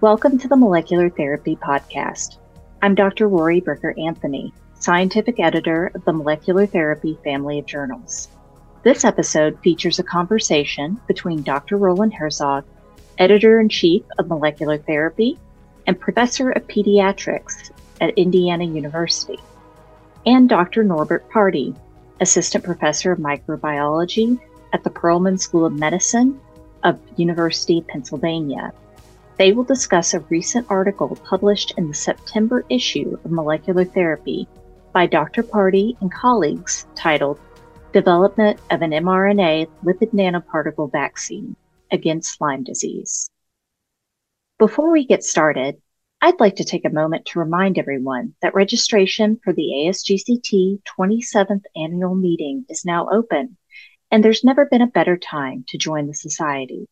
Welcome to the Molecular Therapy Podcast. I'm Dr. Rory Bricker Anthony, scientific editor of the Molecular Therapy family of journals. This episode features a conversation between Dr. Roland Herzog, editor in chief of Molecular Therapy and professor of pediatrics at Indiana University, and Dr. Norbert Party, assistant professor of microbiology at the Perelman School of Medicine of University of Pennsylvania they will discuss a recent article published in the September issue of Molecular Therapy by Dr. Party and colleagues titled Development of an mRNA Lipid Nanoparticle Vaccine Against Lyme Disease. Before we get started, I'd like to take a moment to remind everyone that registration for the ASGCT 27th annual meeting is now open, and there's never been a better time to join the Society.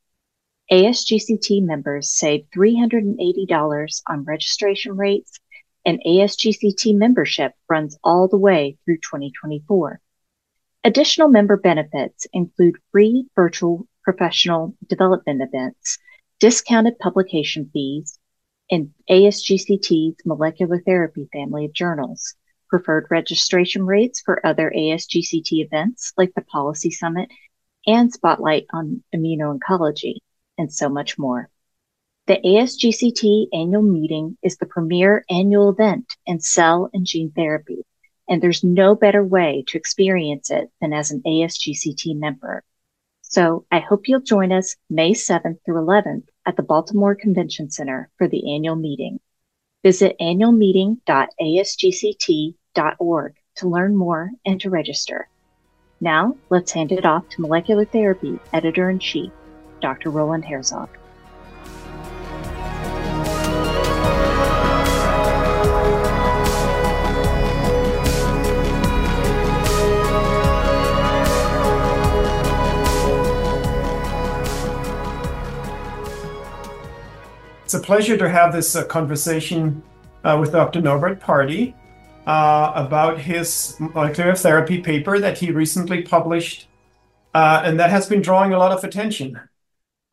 ASGCT members save $380 on registration rates, and ASGCT membership runs all the way through 2024. Additional member benefits include free virtual professional development events, discounted publication fees, and ASGCT's molecular therapy family of journals, preferred registration rates for other ASGCT events like the Policy Summit and Spotlight on Immuno-Oncology and so much more. The ASGCT annual meeting is the premier annual event in cell and gene therapy, and there's no better way to experience it than as an ASGCT member. So I hope you'll join us May 7th through 11th at the Baltimore Convention Center for the annual meeting. Visit annualmeeting.asgct.org to learn more and to register. Now, let's hand it off to Molecular Therapy Editor in Chief, Dr. Roland Herzog. A pleasure to have this uh, conversation uh, with Dr. Norbert Party uh, about his molecular therapy paper that he recently published, uh, and that has been drawing a lot of attention.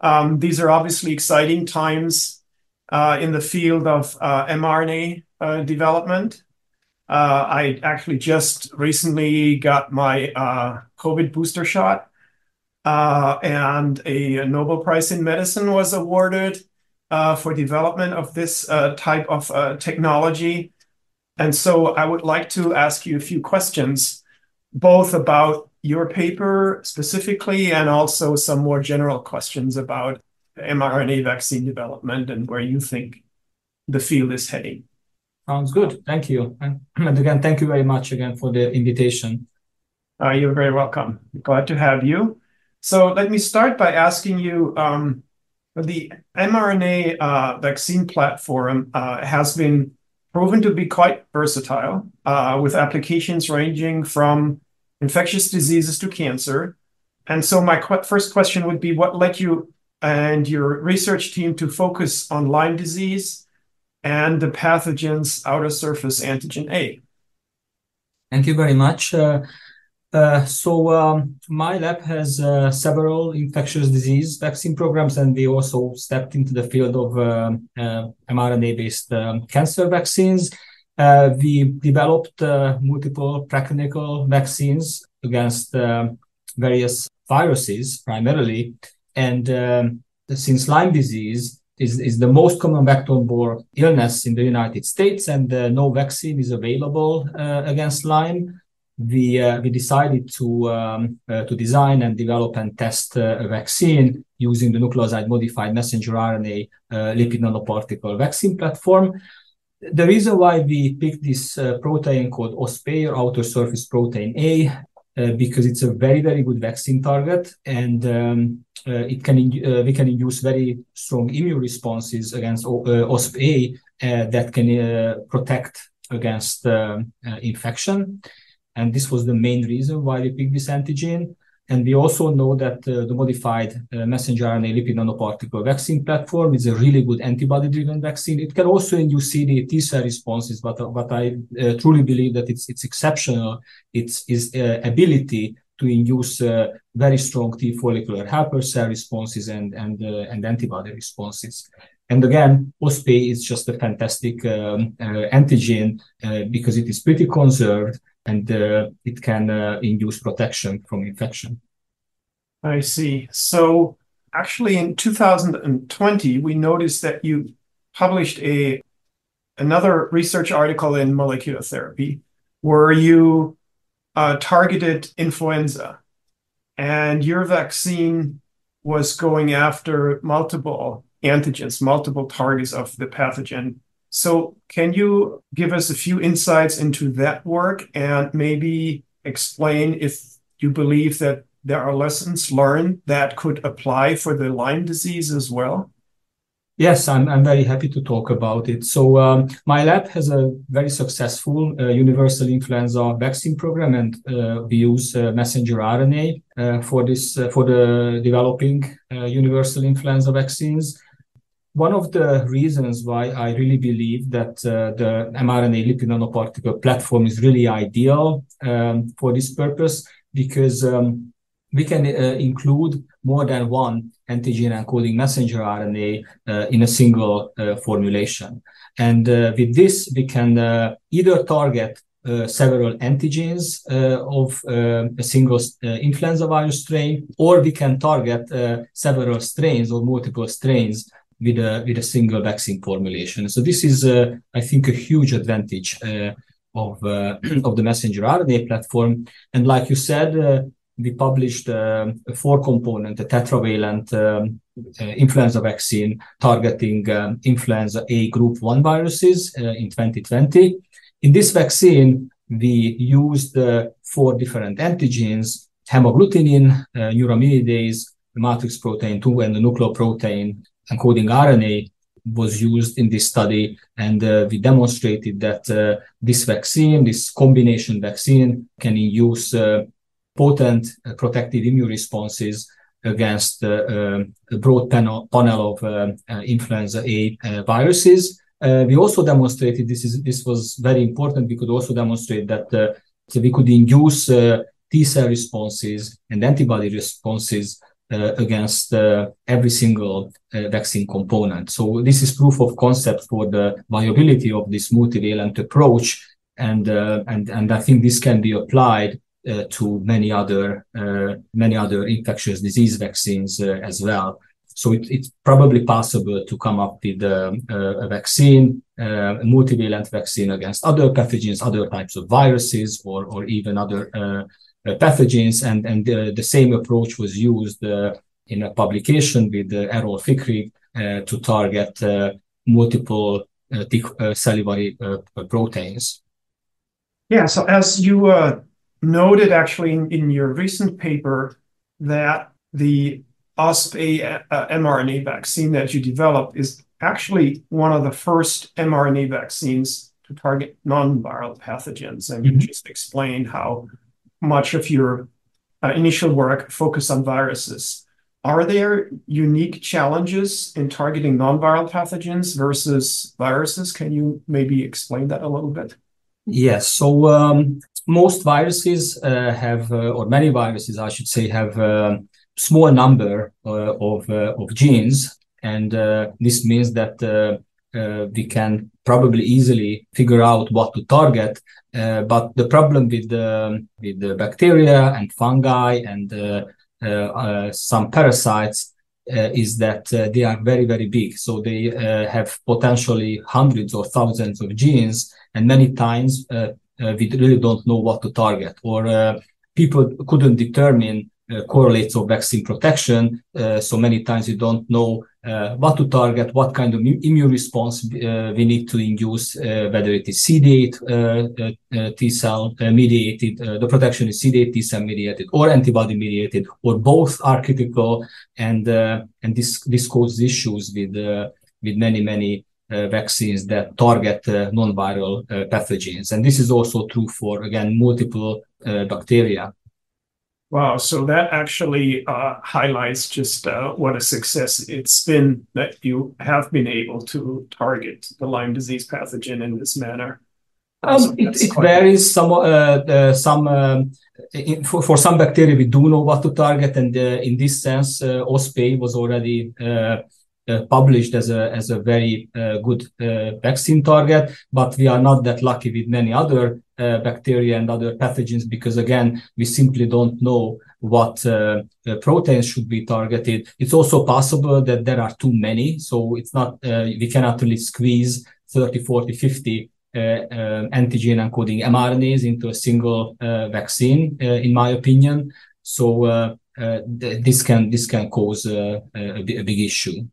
Um, these are obviously exciting times uh, in the field of uh, mRNA development. I actually just recently got my COVID booster shot, and a Nobel Prize in Medicine was awarded for development of this type of technology. And so I would like to ask you a few questions, both about your paper specifically and also some more general questions about mRNA vaccine development and where you think the field is heading. Sounds good. Thank you. And again, thank you very much again for the invitation. Uh, you're very welcome. Glad to have you. So let me start by asking you um, the mRNA uh, vaccine platform uh, has been proven to be quite versatile uh, with applications ranging from infectious diseases to cancer. And so my qu- first question would be what led you and your research team to focus on Lyme disease and the pathogens outer surface antigen A? Thank you very much. Uh, uh, so um, my lab has uh, several infectious disease vaccine programs, and we also stepped into the field of uh, uh, mRNA-based um, cancer vaccines. Uh, we developed uh, multiple preclinical vaccines against uh, various viruses primarily. And um, since Lyme disease is, is the most common vector-borne illness in the United States and uh, no vaccine is available against Lyme, we, uh, we decided to, um, to design and develop and test a vaccine using the nucleoside modified messenger RNA lipid nanoparticle vaccine platform the reason why we picked this uh, protein called OspA or outer surface protein A, uh, because it's a very very good vaccine target and um, uh, it can uh, we can induce very strong immune responses against uh, OspA uh, that can protect against um, infection. And this was the main reason why we picked this antigen. And we also know that uh, the modified uh, messenger RNA lipid nanoparticle vaccine platform is a really good antibody-driven vaccine. It can also induce CD T cell responses, but uh, but I uh, truly believe that it's it's exceptional. Its its uh, ability to induce uh, very strong T follicular helper cell responses and and and antibody responses. And again, OspA is just a fantastic um, antigen because it is pretty conserved and uh, it can uh, induce protection from infection. I see. So actually in 2020, we noticed that you published a another research article in molecular therapy where you uh, targeted influenza and your vaccine was going after multiple antigens, multiple targets of the pathogen can you give us a few insights into that work and maybe explain if you believe that there are lessons learned that could apply for the Lyme disease as well? Yes, I'm, very happy to talk about it. So, um, my lab has a very successful uh, universal influenza vaccine program, and uh, we use uh, messenger RNA for this for the developing universal influenza vaccines one of the reasons why I really believe that uh, the mRNA lipid nanoparticle platform is really ideal um, for this purpose because um, we can uh, include more than one antigen encoding messenger RNA uh, in a single uh, formulation. And uh, with this, we can uh, either target uh, several antigens uh, of uh, a single influenza virus strain, or we can target several strains or multiple strains with a with a single vaccine formulation. So this is, uh, I think, a huge advantage uh, of uh, of the messenger RNA platform. And like you said, uh, we published uh, a four-component, a tetravalent um, uh, influenza vaccine targeting um, influenza A group one viruses in 2020. In this vaccine, we used four different antigens: hemagglutinin, neuraminidase, matrix protein 2, and the nucleoprotein encoding RNA was used in this study, and uh, we demonstrated that uh, this vaccine, this combination vaccine, can induce uh, potent uh, protective immune responses against uh, a broad panel, panel of uh, influenza A viruses. we also demonstrated this is this was very important. We could also demonstrate that we could induce T cell responses and antibody responses uh, against uh, every single uh, vaccine component. So this is proof of concept for the viability of this multivalent approach, and and and I think this can be applied uh, to many other uh, many other infectious disease vaccines uh, as well. So it, it's probably possible to come up with a vaccine, a multivalent vaccine against other pathogens, other types of viruses, or or even other uh, pathogens, and and the same approach was used uh, in a publication with Errol Fikri uh, to target multiple salivary proteins. Yeah, so as you noted actually in, in your recent paper that the OspA uh, mRNA vaccine that you developed is actually one of the first mRNA vaccines to target non-viral pathogens. And mm-hmm. you just explained how much of your uh, initial work focused on viruses. Are there unique challenges in targeting non-viral pathogens versus viruses? Can you maybe explain that a little bit? Yes. So um, most viruses uh, have, uh, or many viruses, I should say, have a uh, small number uh, of uh, of genes, and this means that we can probably easily figure out what to target. Uh, but the problem with the with the bacteria and fungi and uh, uh, some parasites is that they are very very big. So they have potentially hundreds or thousands of genes, and many times we really don't know what to target, or people couldn't determine uh, correlates of vaccine protection. Uh, so many times you don't know uh, what to target, what kind of immune response uh, we need to induce, uh, whether it is CD8 uh, uh, uh, T cell uh, mediated, the protection is CD8 T cell mediated or antibody mediated, or both are critical, and and this this causes issues with with many many vaccines that target non-viral pathogens, and this is also true for again multiple bacteria. Wow. So that actually uh, highlights just uh, what a success it's been that you have been able to target the Lyme disease pathogen in this manner. Um, it, it varies some. Uh, some um, in, for, for some bacteria, we do know what to target, and uh, in this sense, uh, was already uh, uh, published as a as a very uh, good uh, vaccine target, but we are not that lucky with many other bacteria and other pathogens because again we simply don't know what proteins should be targeted. It's also possible that there are too many, so it's not we cannot really squeeze 30, 40, 50 uh, uh, antigen encoding mRNAs into a single uh, vaccine, in my opinion. So th- this can this can cause a, big issue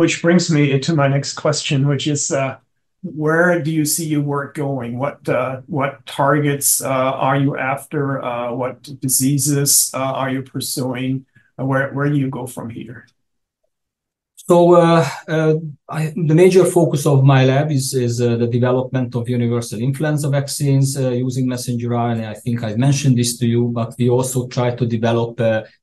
which brings me into my next question, which is uh, where do you see your work going? What uh, what targets uh, are you after? Uh, what diseases uh, are you pursuing? Uh, where where do you go from here? So the major focus of my lab is, is the development of universal influenza vaccines using messenger RNA. I think I mentioned this to you, but we also try to develop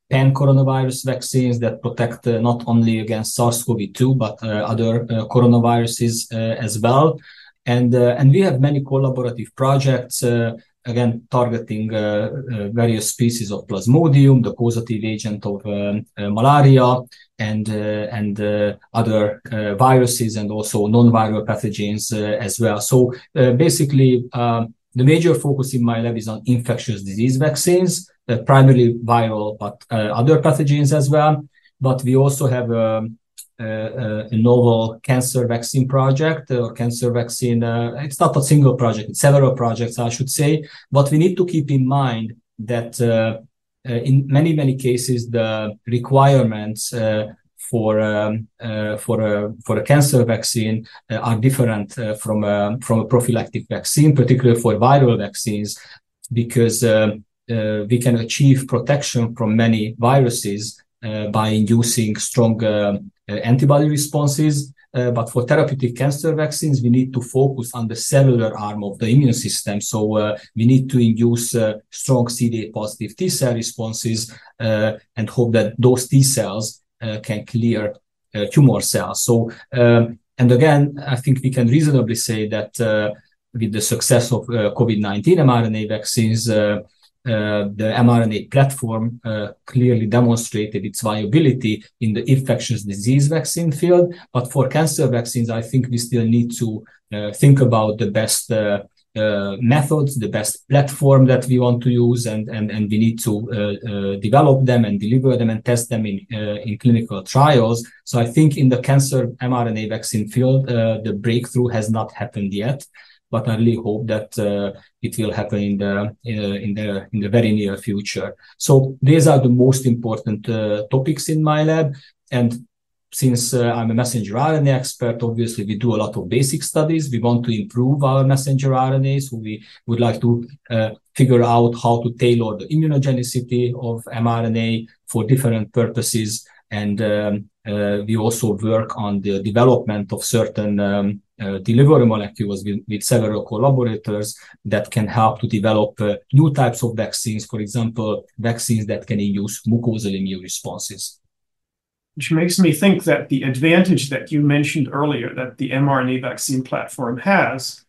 pan coronavirus vaccines that protect uh, not only against SARS-CoV-2 but uh, other uh, coronaviruses as well. And and we have many collaborative projects again targeting uh, uh, various species of plasmodium the causative agent of um, uh, malaria and and other viruses and also non-viral pathogens as well so basically the major focus in my lab is on infectious disease vaccines primarily viral, but uh, other pathogens as well. But we also have a, um, a, a novel cancer vaccine project or cancer vaccine. Uh, it's not a single project; it's several projects, I should say. But we need to keep in mind that uh, in many many cases the requirements uh, for um, uh, for a for a cancer vaccine are different from a, from a prophylactic vaccine, particularly for viral vaccines, because um, uh, we can achieve protection from many viruses uh, by inducing strong uh, antibody responses. Uh, but for therapeutic cancer vaccines, we need to focus on the cellular arm of the immune system. So uh, we need to induce uh, strong CD8 positive T cell responses and hope that those T cells can clear tumor cells. So, um, and again, I think we can reasonably say that with the success of COVID 19 mRNA vaccines, uh, the mRNA platform uh, clearly demonstrated its viability in the infectious disease vaccine field. But for cancer vaccines, I think we still need to uh, think about the best uh, uh, methods, the best platform that we want to use, and and, and we need to uh, develop them and deliver them and test them in in clinical trials. So I think in the cancer mRNA vaccine field, the breakthrough has not happened yet but I really hope that uh, it will happen in the in the in the very near future. So these are the most important uh, topics in my lab, and since uh, I'm a messenger RNA expert, obviously we do a lot of basic studies. We want to improve our messenger RNA, so we would like to uh, figure out how to tailor the immunogenicity of mRNA for different purposes. And um, uh, we also work on the development of certain um, uh, delivery molecules with, with, several collaborators that can help to develop uh, new types of vaccines, for example, vaccines that can induce mucosal immune responses. Which makes me think that the advantage that you mentioned earlier that the mRNA vaccine platform has,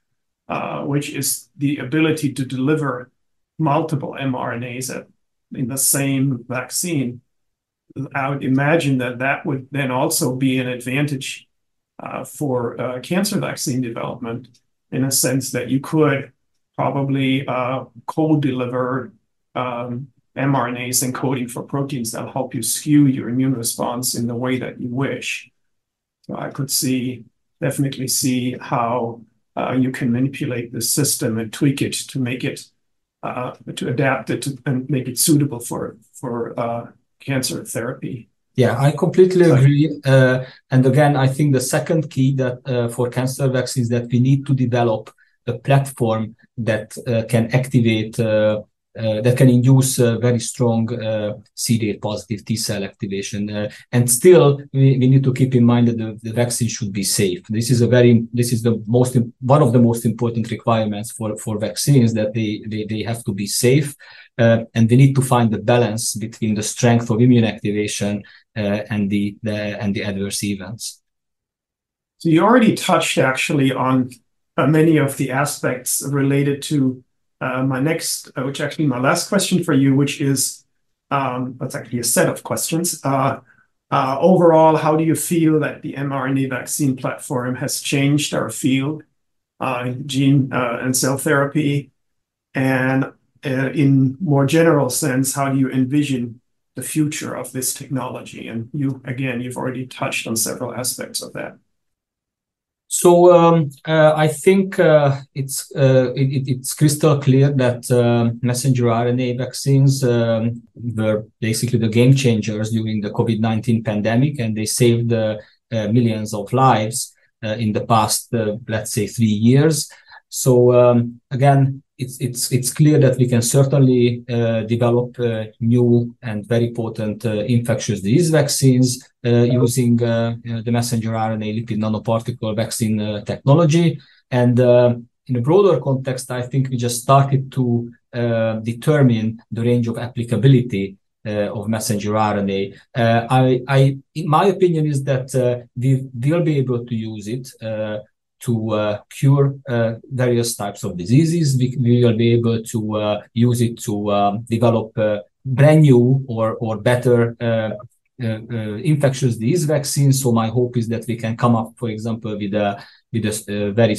uh, which is the ability to deliver multiple mRNAs at, in the same vaccine, I would imagine that that would then also be an advantage for uh, cancer vaccine development in a sense that you could probably uh, co-deliver um, mRNAs encoding for proteins that help you skew your immune response in the way that you wish. I could see, definitely see how uh, you can manipulate the system and tweak it to make it, uh, to adapt it and make it suitable for, for uh, cancer therapy. Yeah, I completely agree. Uh, and again, I think the second key that uh, for cancer vaccines that we need to develop a platform that uh, can activate uh, uh, that can induce uh, very strong uh, CD8 positive T cell activation. Uh, and still, we, we, need to keep in mind that the, the, vaccine should be safe. This is a very this is the most one of the most important requirements for for vaccines that they they, they have to be safe. Uh, and we need to find the balance between the strength of immune activation and the, the and the adverse events. So you already touched actually on many of the aspects related to uh, my next, uh, which actually my last question for you, which is, um, that's actually a set of questions. Uh, overall, how do you feel that the mRNA vaccine platform has changed our field gene and cell therapy? And in more general sense, how do you envision the future of this technology? And you, again, you've already touched on several aspects of that. So um, uh, I think uh, it's uh, it, it's crystal clear that uh, messenger RNA vaccines um, were basically the game changers during the COVID nineteen pandemic, and they saved uh, uh, millions of lives in the past, let's say, three years. So um, again, it's it's it's clear that we can certainly uh, develop uh, new and very potent uh, infectious disease vaccines uh, using uh, the messenger RNA lipid nanoparticle vaccine uh, technology. And in a broader context, I think we just started to determine the range of applicability of messenger RNA. I, I, in my opinion, is that we will be able to use it to uh, cure uh, various types of diseases. We, we will be able to uh, use it to um, develop brand new or, or better uh, uh, infectious disease vaccines. So my hope is that we can come up, for example, with a with a very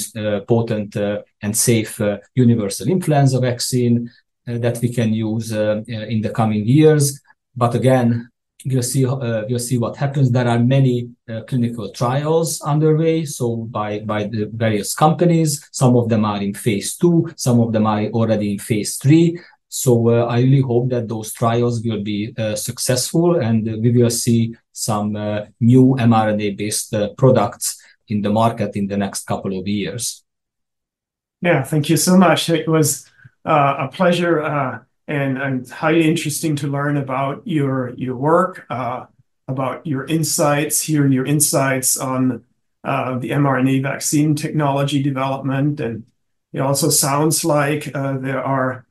potent and safe universal influenza vaccine that we can use in the coming years. But again, we'll see uh, we'll see what happens. There are many uh, clinical trials underway, so by by the various companies. Some of them are in phase two, some of them are already in phase three. So uh, I really hope that those trials will be uh, successful, and we will see some uh, new mRNA-based uh, products in the market in the next couple of years. Yeah, thank you so much. It was a pleasure and, highly interesting to learn about your your work, uh, about your insights, hearing your insights on uh, the mRNA vaccine technology development. And it also sounds like uh, there are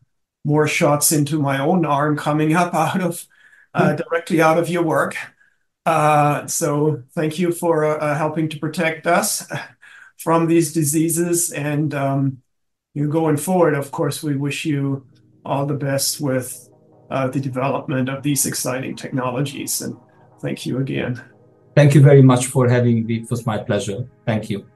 more shots into my own arm coming up out of uh, hmm. directly out of your work. Uh, so thank you for uh, helping to protect us from these diseases. And um, you going forward, of course, we wish you all the best with uh, the development of these exciting technologies. And thank you again. Thank you very much for having me. It was my pleasure. Thank you.